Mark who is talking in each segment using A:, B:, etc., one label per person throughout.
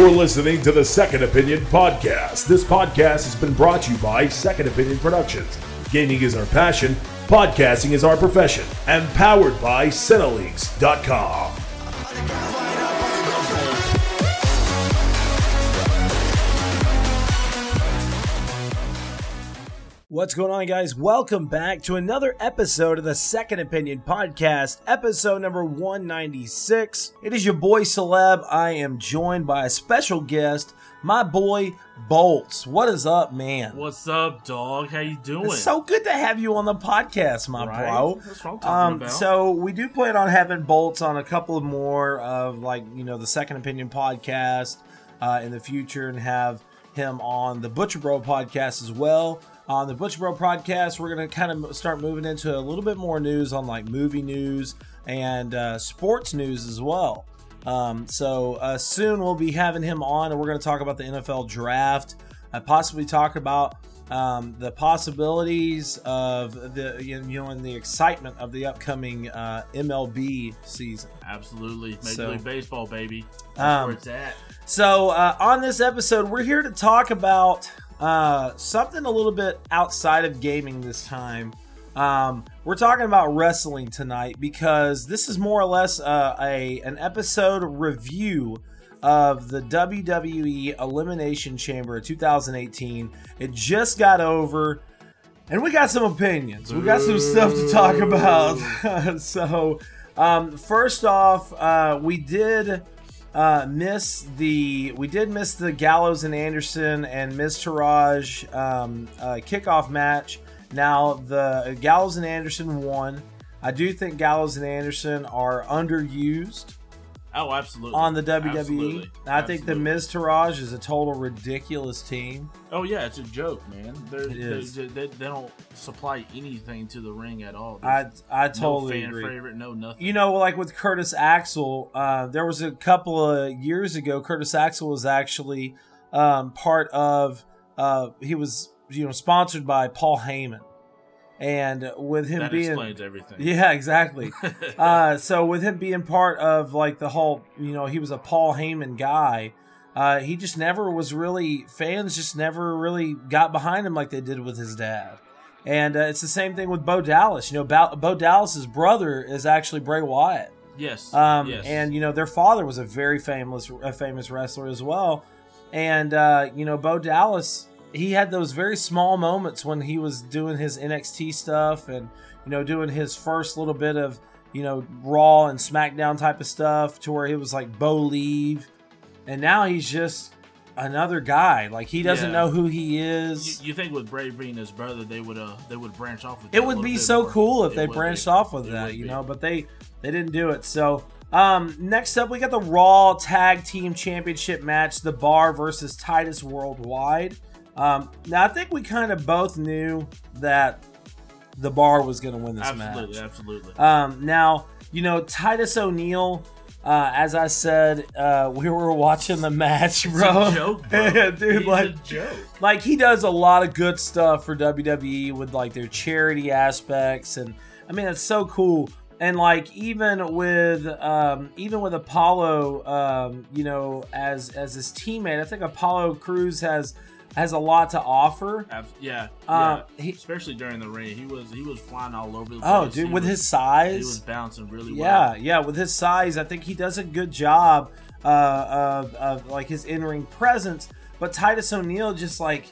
A: You're listening to the Second Opinion Podcast. This podcast has been brought to you by Second Opinion Productions. Gaming is our passion, podcasting is our profession, and powered by Cineleaks.com.
B: What's going on, guys? Welcome back to another episode of the Second Opinion Podcast, episode number 196. It is your boy Celeb. I am joined by a special guest, my boy Bolts. What is up, man?
C: What's up, dog? How you doing?
B: It's so good to have you on the podcast, my
C: Right?
B: bro.
C: That's what I'm talking about.
B: So we do plan on having Bolts on a couple of more of like you know the Second Opinion podcast uh, in the future, and have him on the Butcher Bro podcast as well. On the Butcher Bro podcast, we're gonna kind of start moving into a little bit more news on like movie news and uh, sports news as well. Um, so uh, soon we'll be having him on, and we're going to talk about the NFL draft. I possibly talk about um, the possibilities of the you know and the excitement of the upcoming uh, MLB season.
C: Absolutely. Major
B: So-
C: League Baseball, baby. That's
B: Um,
C: where it's at.
B: So uh, on this episode, we're here to talk about uh, something a little bit outside of gaming this time. Um, we're talking about wrestling tonight because this is more or less uh, a an episode review of the WWE Elimination Chamber 2018. It just got over. And we got some opinions. We got some stuff to talk about. so, um, first off, uh, we did uh, miss the we did miss the Gallows and Anderson and Miztourage um, uh, kickoff match. Now the Gallows and Anderson won. I do think Gallows and Anderson are underused
C: Oh, absolutely.
B: on the WWE.
C: Absolutely.
B: I think the
C: Absolutely.
B: Miztourage is a total ridiculous team.
C: Oh, yeah, it's a joke, man. They're,
B: It is.
C: They, they, they don't supply anything to the ring at all.
B: I
C: There's
B: I
C: no
B: totally
C: fan
B: agree.
C: favorite, no nothing.
B: You know, like with Curtis Axel, uh, there was a couple of years ago. Curtis Axel was actually um, part of. Uh, he was you know sponsored by Paul Heyman, and with him
C: that
B: being
C: explains everything.
B: yeah exactly. uh, so with him being part of like the whole you know he was a Paul Heyman guy. Uh, he just never was really fans just never really got behind him like they did with his dad. And uh, it's the same thing with Bo Dallas. You know, Bo, Bo Dallas's brother is actually Bray Wyatt.
C: yes.
B: Um,
C: yes.
B: And you know, their father was a very famous, a famous wrestler as well. And uh, you know, Bo Dallas, he had those very small moments when he was doing his NXT stuff and you know, doing his first little bit of you know Raw and SmackDown type of stuff, to where he was like Bo leave, and now he's just another guy. Like he doesn't
C: Yeah.
B: know who he is.
C: you think with Bray being his brother, they would uh they would branch off with
B: it would be so
C: more.
B: cool if
C: It
B: they branched
C: be.
B: off with
C: It
B: that, you
C: be.
B: know, but they they didn't do it. So um, next up, we got the Raw Tag Team Championship match: The Bar versus Titus Worldwide. Um, now, I think we kind of both knew that the Bar was going to win this
C: Absolutely,
B: match.
C: absolutely.
B: Um, now, you know, Titus O'Neil. Uh, as I said, uh, we were watching the match,
C: It's
B: bro.
C: a joke, bro.
B: Dude,
C: He's
B: like
C: a joke.
B: like he does a lot of good stuff for WWE with like their charity aspects and I mean it's so cool and like even with um even with Apollo um you know as as his teammate I think Apollo Crews has has a lot to offer
C: yeah,
B: Uh,
C: yeah.
B: he-
C: especially during the ring, he was he was flying all over the place.
B: oh dude
C: He
B: with
C: was-
B: his size, he
C: was bouncing really
B: yeah
C: well.
B: yeah with his size I think he does a good job uh of, of like his in-ring presence but Titus O'Neil just like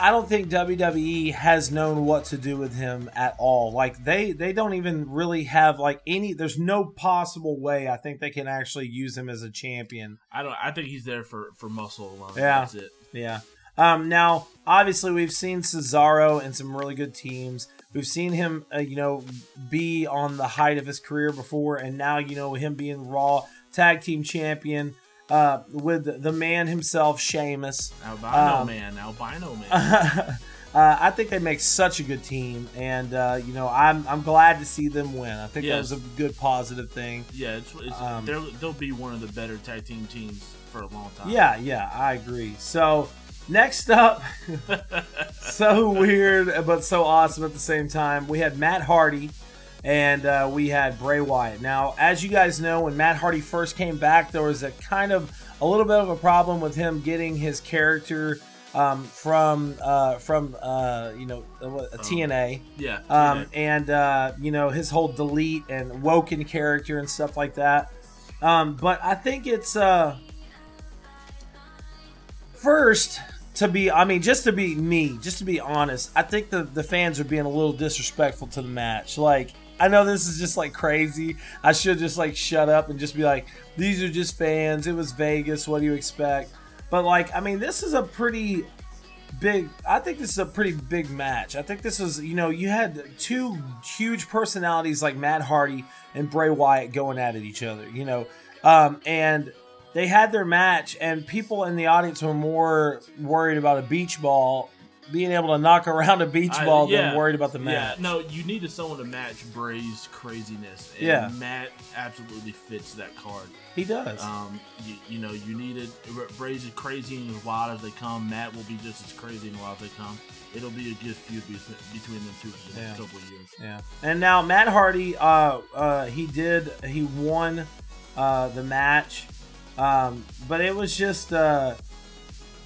B: I don't think WWE has known what to do with him at all. Like they they don't even really have like any there's no possible way I think they can actually use him as a champion.
C: I don't. I think he's there for for muscle alone.
B: Yeah.
C: that's it.
B: Yeah. Um now obviously we've seen Cesaro in some really good teams. We've seen him uh, you know be on the height of his career before and now you know him being Raw tag team champion uh with the man himself Sheamus.
C: Albino
B: Um,
C: man, albino man.
B: uh, I think they make such a good team, and uh, you know I'm I'm glad to see them win. I think that was a good positive thing.
C: yeah, it's, it's
B: um,
C: they'll, they'll be one of the better tag team teams for a long time.
B: Yeah, yeah, I agree. So next up, so weird but so awesome at the same time. We had Matt Hardy and uh, we had Bray Wyatt. Now, as you guys know, when Matt Hardy first came back, there was a kind of a little bit of a problem with him getting his character um, from uh, from uh, you know a TNA.
C: Yeah.
B: Um, and uh, you know his whole delete and woken character and stuff like that. Um, but I think it's uh, first to be. I mean, just to be me, just to be honest, I think the the fans are being a little disrespectful to the match. Like I know this is just like crazy. I should just like shut up and just be like, these are just fans. It was Vegas. What do you expect? But like, I mean, this is a pretty big I think this is a pretty big match. I think this was, you know, you had two huge personalities like Matt Hardy and Bray Wyatt going at it each other, you know. Um, and they had their match and people in the audience were more worried about a beach ball being able to knock around a beach
C: I-
B: ball
C: yeah,
B: than worried about the match.
C: Yeah, no, you needed someone to match Bray's craziness. And
B: Yeah.
C: Matt absolutely fits that card.
B: He does.
C: Um, you, you know, you needed Bray's as crazy and as wild as they come. Matt will be just as crazy and wild as they come. It'll be a good feud between them two for the next
B: Yeah.
C: couple of years.
B: Yeah. And now Matt Hardy, uh, uh, he did, he won uh, the match, um, but it was just, uh,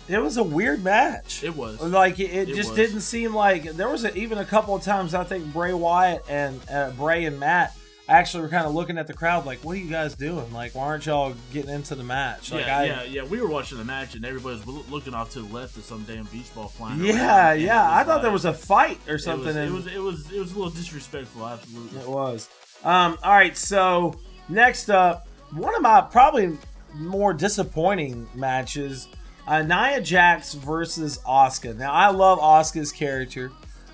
B: it was a weird match.
C: It was.
B: Like it, it
C: It
B: just
C: was.
B: didn't seem like there was a, even a couple of times I think Bray Wyatt and uh, Bray and Matt actually were kind of looking at the crowd like, "What are you guys doing? Like, why aren't y'all getting into the match?" Like,
C: yeah,
B: I,
C: yeah, yeah. We were watching the match and everybody was looking off to the left at some damn beach ball flying.
B: yeah, yeah. I thought there was a fight or
C: it
B: something.
C: was,
B: and-
C: it was it was it was a little disrespectful. Absolutely.
B: It was. Um, all right, so next up, one of my probably more disappointing matches, uh, Nia Jax versus Asuka. Now, I love Asuka's character,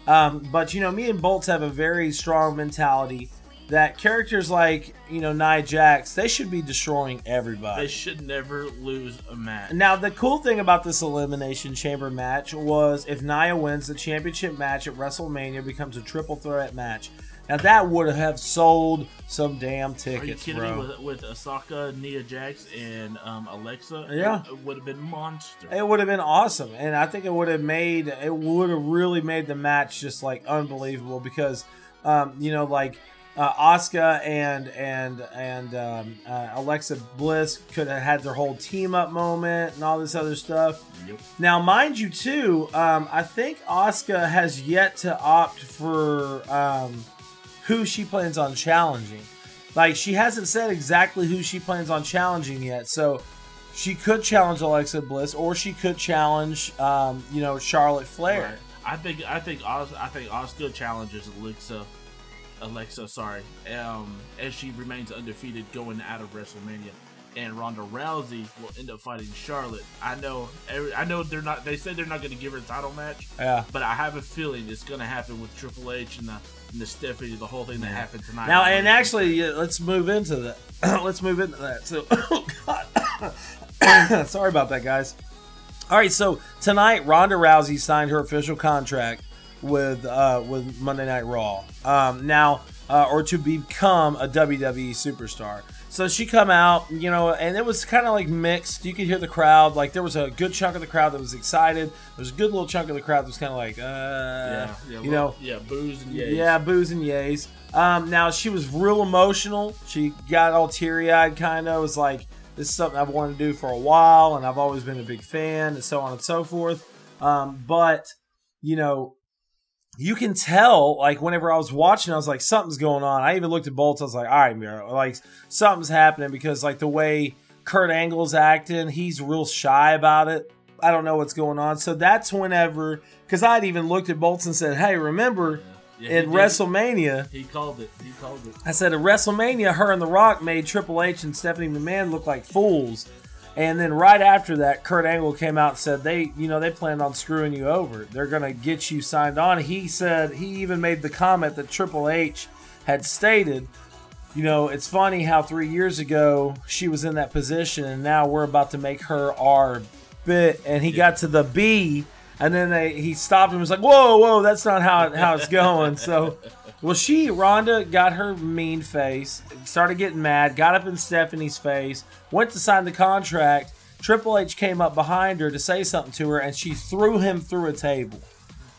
B: um, but you know, me and Bolts have a very strong mentality that characters like you know Nia Jax, they should be destroying everybody.
C: They should never lose a match.
B: Now, the cool thing about this Elimination Chamber match was if Nia wins, the championship match at WrestleMania becomes a triple threat match. Now, that would have sold some damn tickets,
C: Are you kidding
B: bro.
C: me? With, with Asuka, Nia Jax, and um, Alexa,
B: Yeah.
C: it, would have been monster.
B: It would have been awesome, and I think it would have made it would have really made the match just like unbelievable because, um, you know, like uh, Asuka and and and um, uh, Alexa Bliss could have had their whole team up moment and all this other stuff.
C: Yep.
B: Now, mind you, too, um, I think Asuka has yet to opt for um, who she plans on challenging. Like, she hasn't said exactly who she plans on challenging yet. So, she could challenge Alexa Bliss, or she could challenge, um, you know, Charlotte Flair.
C: Right. I think I think Os- I think Asuka challenges Alexa. Alexa, sorry, um, as she remains undefeated going out of WrestleMania, and Ronda Rousey will end up fighting Charlotte. I know, every, I know they're not. They said they're not going to give her a title match,
B: Yeah.
C: but I have a feeling it's going to happen with Triple H and the Stephanie, the whole thing that happened tonight.
B: Now, and actually, yeah, let's move into that. let's move into that. So, oh God, sorry about that, guys. All right, so tonight, Ronda Rousey signed her official contract with uh, with Monday Night Raw. Um, now, uh, or to become a WWE superstar. So she come out, you know, and it was kind of like mixed. You could hear the crowd. Like there was a good chunk of the crowd that was excited. There was a good little chunk of the crowd that was kind of like, uh,
C: yeah, yeah,
B: you know,
C: yeah, booze and yays.
B: yeah, boos and yays. Um, now she was real emotional. She got all teary eyed, kind of. Was like, "This is something I've wanted to do for a while, and I've always been a big fan, and so on and so forth." Um, but you know, you can tell, like, whenever I was watching, I was like, "Something's going on." I even looked at Bolts. I was like, "All right, Miro, like something's happening," because like the way Kurt Angle's acting, he's real shy about it. I don't know what's going on. So that's whenever, because I'd even looked at Bolts and said, "Hey, remember."
C: Yeah,
B: in
C: did.
B: WrestleMania,
C: He called it. He called it.
B: I said at WrestleMania, her and The Rock made Triple H and Stephanie McMahon look like fools. And then right after that, Kurt Angle came out and said they, you know, they planned on screwing you over. They're gonna get you signed on. He said he even made the comment that Triple H had stated, you know, it's funny how three years ago she was in that position, and now we're about to make her our bit. And he got to the B, and then they he stopped and was like, "Whoa, whoa, that's not how how it's going." So, well, she Ronda got her mean face, started getting mad, got up in Stephanie's face, went to sign the contract. Triple H came up behind her to say something to her, and she threw him through a table.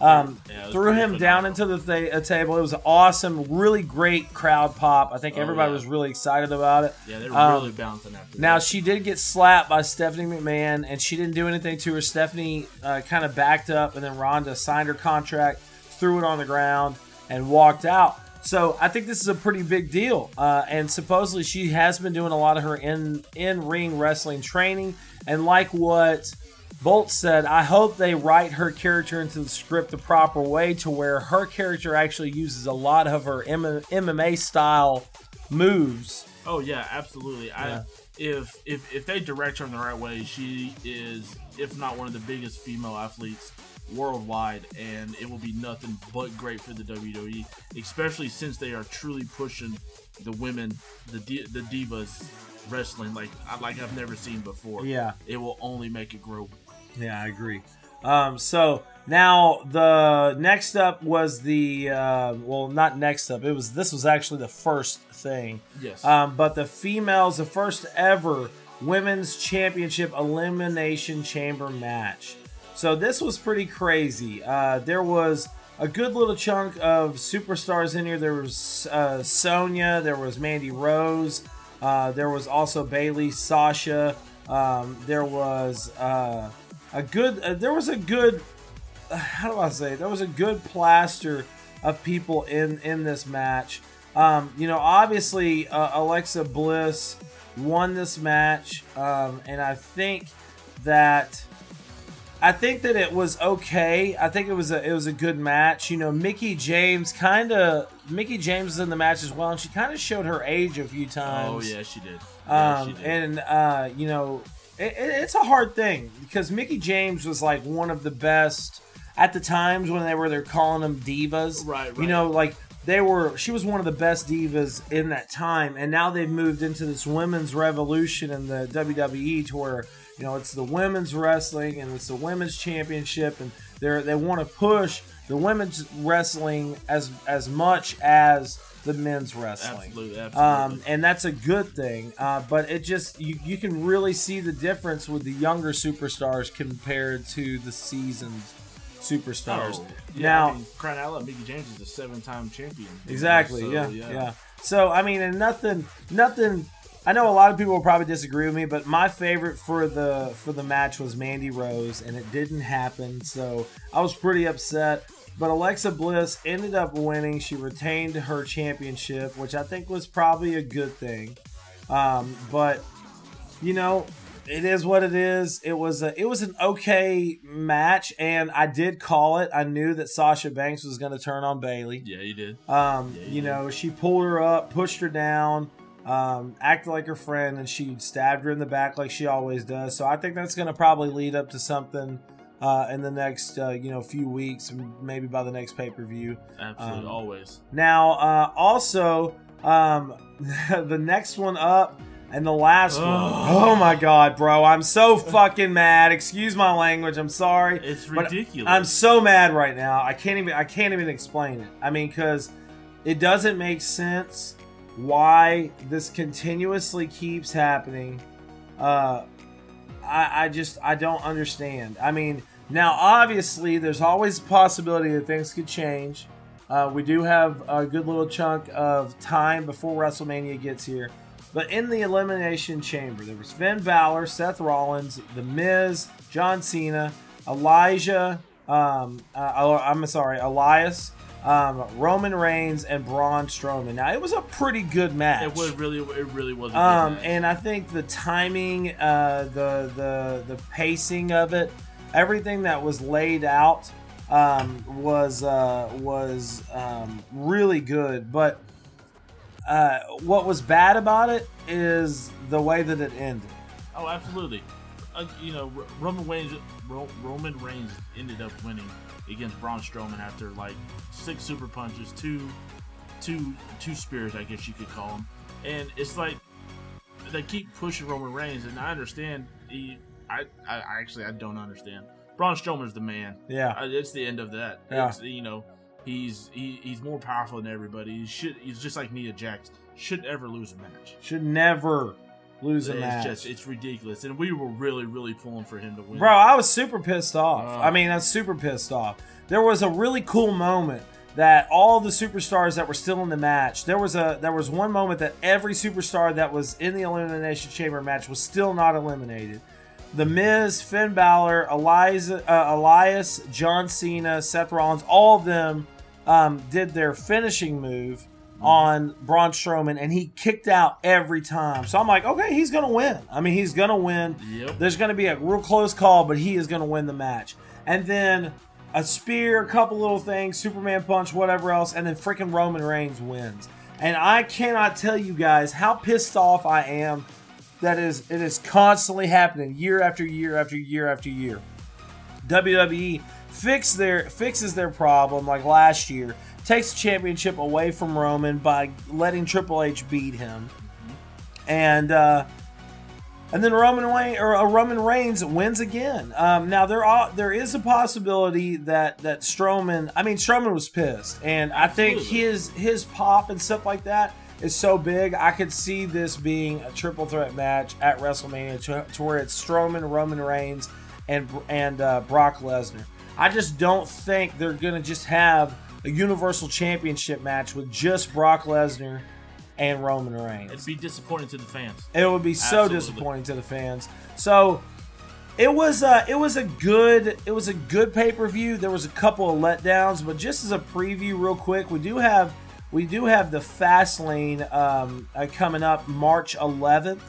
B: Um,
C: Yeah,
B: threw him down into the th- table. It was awesome, really great crowd pop. I think
C: Oh,
B: everybody
C: yeah.
B: was really excited about it.
C: Yeah, they were
B: Um,
C: really bouncing after that.
B: Now
C: that.
B: she did get slapped by Stephanie McMahon, and she didn't do anything to her. Stephanie uh, kind of backed up, and then Ronda signed her contract, threw it on the ground, and walked out. So I think this is a pretty big deal. Uh, and supposedly she has been doing a lot of her in in ring wrestling training, and like what Bolt said, I hope they write her character into the script the proper way to where her character actually uses a lot of her M- MMA style moves.
C: Oh yeah, absolutely.
B: Yeah.
C: I if if if they direct her in the right way, she is if not one of the biggest female athletes worldwide, and it will be nothing but great for the WWE, especially since they are truly pushing the women, the di- the divas wrestling like like I've never seen before.
B: Yeah.
C: it will only make it grow.
B: Yeah, I agree. Um, so now the next up was the uh, well, not next up. It was this was actually the first thing.
C: Yes.
B: Um, but the females, the first ever women's championship elimination chamber match. So this was pretty crazy. Uh, there was a good little chunk of superstars in here. There was uh, Sonya, there was Mandy Rose, uh, there was also Bayley, Sasha. Um, there was uh, a good. Uh, there was a good how do I say? There was a good plaster of people in in this match. Um, you know, obviously uh, Alexa Bliss won this match, um, and I think that I think that it was okay. I think it was a it was a good match. You know, Mickie James kind of Mickie James was in the match as well, and she kind of showed her age a few times.
C: oh yeah, she did. Yeah,
B: Um,
C: she did.
B: and uh, you know, it, it- it's a hard thing because Mickie James was like one of the best at the times when they were they're calling them divas.
C: Right,
B: You know, like they were. She was one of the best divas in that time, and now they've moved into this women's revolution in the WWE to where you know it's the women's wrestling and it's the women's championship, and they're they want to push the women's wrestling as as much as the men's wrestling.
C: absolutely, absolutely.
B: Um, and that's a good thing. Uh, but it just you, you can really see the difference with the younger superstars compared to the seasoned superstars.
C: Oh, yeah,
B: now,
C: I mean, crying out loud, Mickie James is a seven-time champion. know,
B: exactly,
C: so,
B: yeah, yeah, So I mean, and nothing, nothing. I know a lot of people will probably disagree with me, but my favorite for the for the match was Mandy Rose, and it didn't happen. So I was pretty upset. But Alexa Bliss ended up winning. She retained her championship, which I think was probably a good thing. Um, but you know, it is what it is. It was a it was an okay match, and I did call it. I knew that Sasha Banks was going to turn on Bayley.
C: Yeah, you did.
B: Um,
C: Yeah,
B: you
C: you
B: know, she pulled her up, pushed her down, um, acted like her friend, and she stabbed her in the back like she always does. So I think that's going to probably lead up to something uh, in the next, uh, you know, few weeks, maybe by the next pay per view.
C: Absolutely,
B: Um,
C: always.
B: Now, uh, also, um, the next one up and the last one.
C: Ugh.
B: Oh my god, bro! I'm so fucking mad. Excuse my language. I'm sorry.
C: It's ridiculous.
B: I'm so mad right now. I can't even. I can't even explain it. I mean, because it doesn't make sense why this continuously keeps happening. Uh, I, I just I don't understand. I mean, now obviously there's always a possibility that things could change. Uh, we do have a good little chunk of time before WrestleMania gets here. But in the Elimination Chamber, there was Finn Balor, Seth Rollins, The Miz, John Cena, Elijah, um, uh, I'm sorry, Elias, um, Roman Reigns, and Braun Strowman. Now, it was a pretty good match.
C: It was really, it really was. A good
B: Um,
C: match.
B: and I think the timing, uh, the the the pacing of it, everything that was laid out um, was uh, was um, really good. But uh, what was bad about it is the way that it ended.
C: oh, absolutely. Uh, you know, R- Roman Reigns, Ro- Roman Reigns ended up winning against Braun Strowman after like six super punches, two, two, two spears, I guess you could call them. And it's like they keep pushing Roman Reigns, and I understand. He, I, I actually, I don't understand. Braun Strowman's the man.
B: Yeah,
C: Uh, it's the end of that.
B: Yeah.
C: It's, you know, he's he, he's more powerful than everybody. He should he's just like Nia Jax. Should ever lose a match.
B: should never, lose a
C: it's
B: match.
C: just it's ridiculous, and we were really really pulling for him to win.
B: Bro, I was super pissed off.
C: Oh.
B: I mean, I was super pissed off. There was a really cool moment that all the superstars that were still in the match. There was a there was one moment that every superstar that was in the elimination chamber match was still not eliminated. The Miz, Finn Balor, Eliza, uh, Elias, John Cena, Seth Rollins, all of them um, did their finishing move on Braun Strowman, and he kicked out every time. So I'm like, okay, he's gonna win. I mean, he's gonna win.
C: Yep.
B: There's gonna be a real close call, but he is gonna win the match. And then a spear, a couple little things, Superman punch, whatever else, and then freaking Roman Reigns wins. And I cannot tell you guys how pissed off I am that is it is constantly happening year after year after year after year. WWE fix their fixes their problem like last year, takes the championship away from Roman by letting Triple H beat him, and uh, and then Roman Wayne or uh, Roman Reigns wins again. Um, now there are there is a possibility that that Strowman. I mean Strowman was pissed, and I think his his pop and stuff like that is so big. I could see this being a triple threat match at WrestleMania to, to where it's Strowman, Roman Reigns, and and uh, Brock Lesnar. I just don't think they're gonna just have a Universal Championship match with just Brock Lesnar and Roman Reigns.
C: It'd be disappointing to the fans.
B: It would be so
C: Absolutely.
B: disappointing to the fans. So it was uh it was a good it was a good pay per view. There was a couple of letdowns, but just as a preview, real quick, we do have we do have the Fastlane um, uh, coming up March 11th,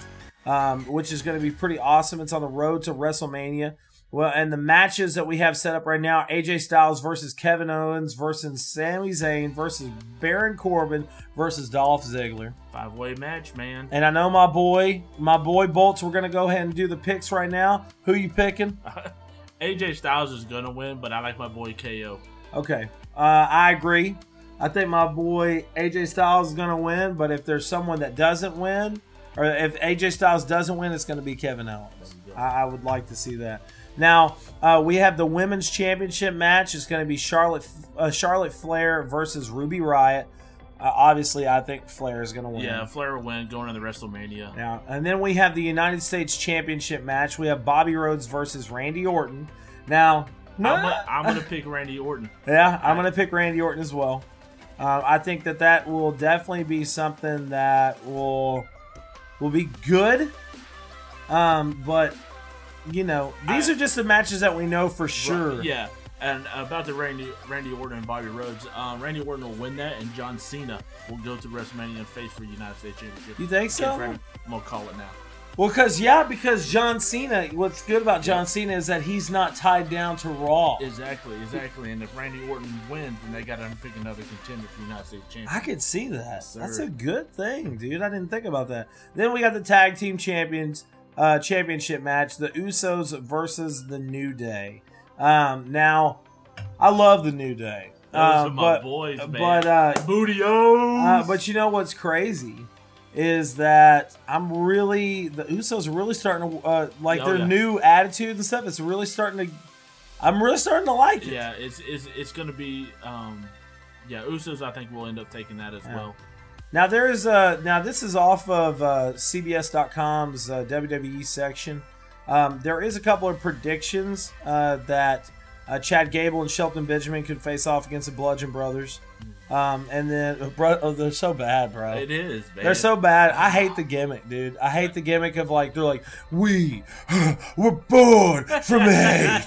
B: um, which is going to be pretty awesome. It's on the road to WrestleMania. Well, and the matches that we have set up right now: AJ Styles versus Kevin Owens versus Sami Zayn versus Baron Corbin versus Dolph Ziggler.
C: Five way match, man.
B: And I know my boy, my boy Bolts, we're gonna go ahead and do the picks right now. Who you picking?
C: AJ Styles is gonna win, but I like my boy KO.
B: Okay. Uh, I agree. I think my boy AJ Styles is gonna win, but if there's someone that doesn't win, or if AJ Styles doesn't win, it's gonna be Kevin Owens. I, I would like to see that. Now uh, we have the women's championship match. It's going to be Charlotte uh, Charlotte Flair versus Ruby Riott. Uh, obviously, I think Flair is going to win.
C: Yeah, Flair will win going into the WrestleMania.
B: Now, and then we have the United States Championship match. We have Bobby Roode versus Randy Orton. Now,
C: I'm, I'm gonna pick Randy Orton.
B: yeah, I'm going to pick Randy Orton as well. Uh, I think that that will definitely be something that will will be good. Um, but you know, these
C: I-
B: are just the matches that we know for sure.
C: Right, Yeah. And about the Randy Randy Orton and Bobby Roode, um, Randy Orton will win that, and John Cena will go to WrestleMania and face for the United States Championship.
B: You think so?
C: I'm gonna call it now.
B: Well, because yeah, because John Cena. What's good about John Cena is that he's not tied down to Raw.
C: Exactly, exactly. And if Randy Orton wins, then they got to pick another contender for the United States Championship.
B: I could see that.
C: Yes,
B: That's a good thing, dude. I didn't think about that. Then we got the tag team champions uh, championship match: the Usos versus the New Day. Um, now, I love the New Day,
C: Those
B: uh, but
C: boys, man.
B: but uh, uh, but you know what's crazy is that I'm really the Usos are really starting to uh, like
C: Oh,
B: their
C: yeah.
B: new attitude and stuff. It's really starting to. I'm really starting to like it.
C: yeah, it's it's it's gonna be um, yeah, Usos. I think will end up taking that as
B: Yeah.
C: well.
B: Now there's uh now this is off of uh, CBS.com's uh, WWE section. Um, there is a couple of predictions uh, that uh, Chad Gable and Shelton Benjamin could face off against the Bludgeon Brothers, um, and then uh, bro, oh, they're so bad, bro.
C: It is, man.
B: They're so bad. I hate the gimmick, dude. I hate the gimmick of like they're like we we're born from hate,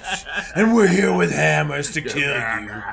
B: and we're here with hammers to kill you.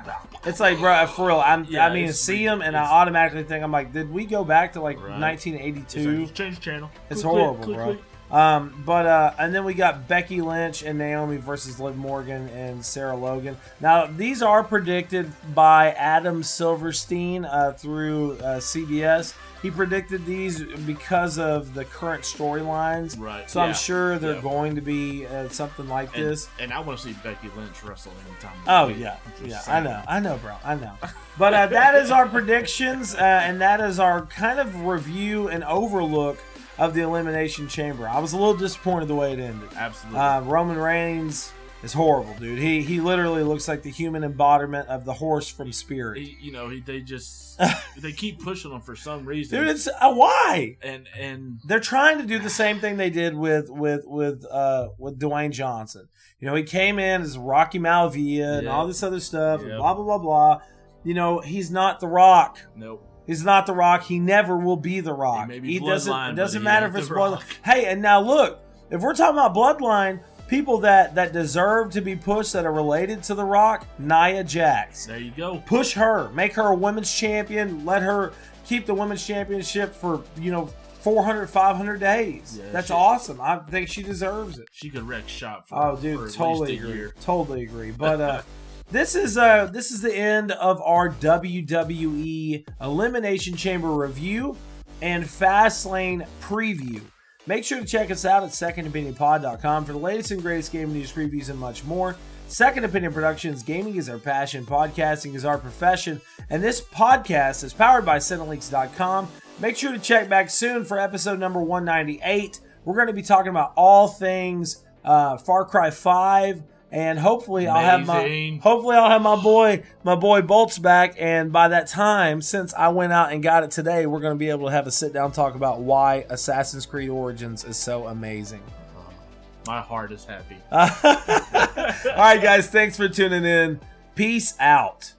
B: It's like, bro, for real. I'm,
C: Yeah,
B: I mean,
C: it's-
B: see them, and I automatically think I'm like, did we go back to like
C: Right.
B: 1982?
C: It's like, change channel.
B: It's
C: Quick, quick,
B: horrible,
C: quick,
B: bro.
C: quick.
B: Um, but uh, and then we got Becky Lynch and Naomi versus Liv Morgan and Sarah Logan. Now these are predicted by Adam Silverstein uh, through uh, CBS. He predicted these because of the current storylines.
C: Right,
B: So I'm sure they're
C: yeah.
B: going to be uh, something like
C: And,
B: this.
C: and I want to see Becky Lynch wrestle anytime.
B: Oh
C: Just
B: yeah, yeah, I know, I know, bro, I know. But uh, that is our predictions, uh, and that is our kind of review and overlook of the Elimination Chamber. I was a little disappointed the way it ended.
C: Absolutely.
B: Uh, Roman Reigns is horrible, dude. He he literally looks like the human embodiment of the horse from Spirit.
C: He, you know, he, they just they keep pushing him for some reason.
B: Dude, it's uh, why
C: and and
B: they're trying to do the same thing they did with with with uh with Dwayne Johnson. You know, he came in as Rocky Maivia and all this other stuff, and blah blah blah blah. You know, he's not the Rock.
C: nope.
B: He's not the Rock. He never will be the Rock.
C: He, be
B: doesn't. It doesn't
C: he
B: matter if it's bloodline. Hey, and now look, if we're talking about bloodline, people that that deserve to be pushed that are related to the Rock, Nia Jax.
C: There you go.
B: Push her, make her a women's champion. Let her keep the women's championship for you know 400, 500 days.
C: Yeah,
B: That's
C: she-
B: awesome. I think she deserves it.
C: She could wreck shop for,
B: Oh,
C: for
B: dude,
C: at
B: totally agree. Totally agree. But uh, this is uh, this is the end of our WWE Elimination Chamber review and Fastlane preview. Make sure to check us out at secondopinionpod.com for the latest and greatest gaming news previews and much more. Second Opinion Productions, gaming is our passion, podcasting is our profession, and this podcast is powered by Cineleaks.com. Make sure to check back soon for episode number 198. We're going to be talking about all things uh, Far Cry 5, and hopefully I'll have my hopefully I'll have my boy my boy Bolts back, and by that time, since I went out and got it today, we're going to be able to have a sit down talk about why Assassin's Creed Origins is so amazing.
C: Uh, my heart is happy.
B: All right, guys, thanks for tuning in. Peace out.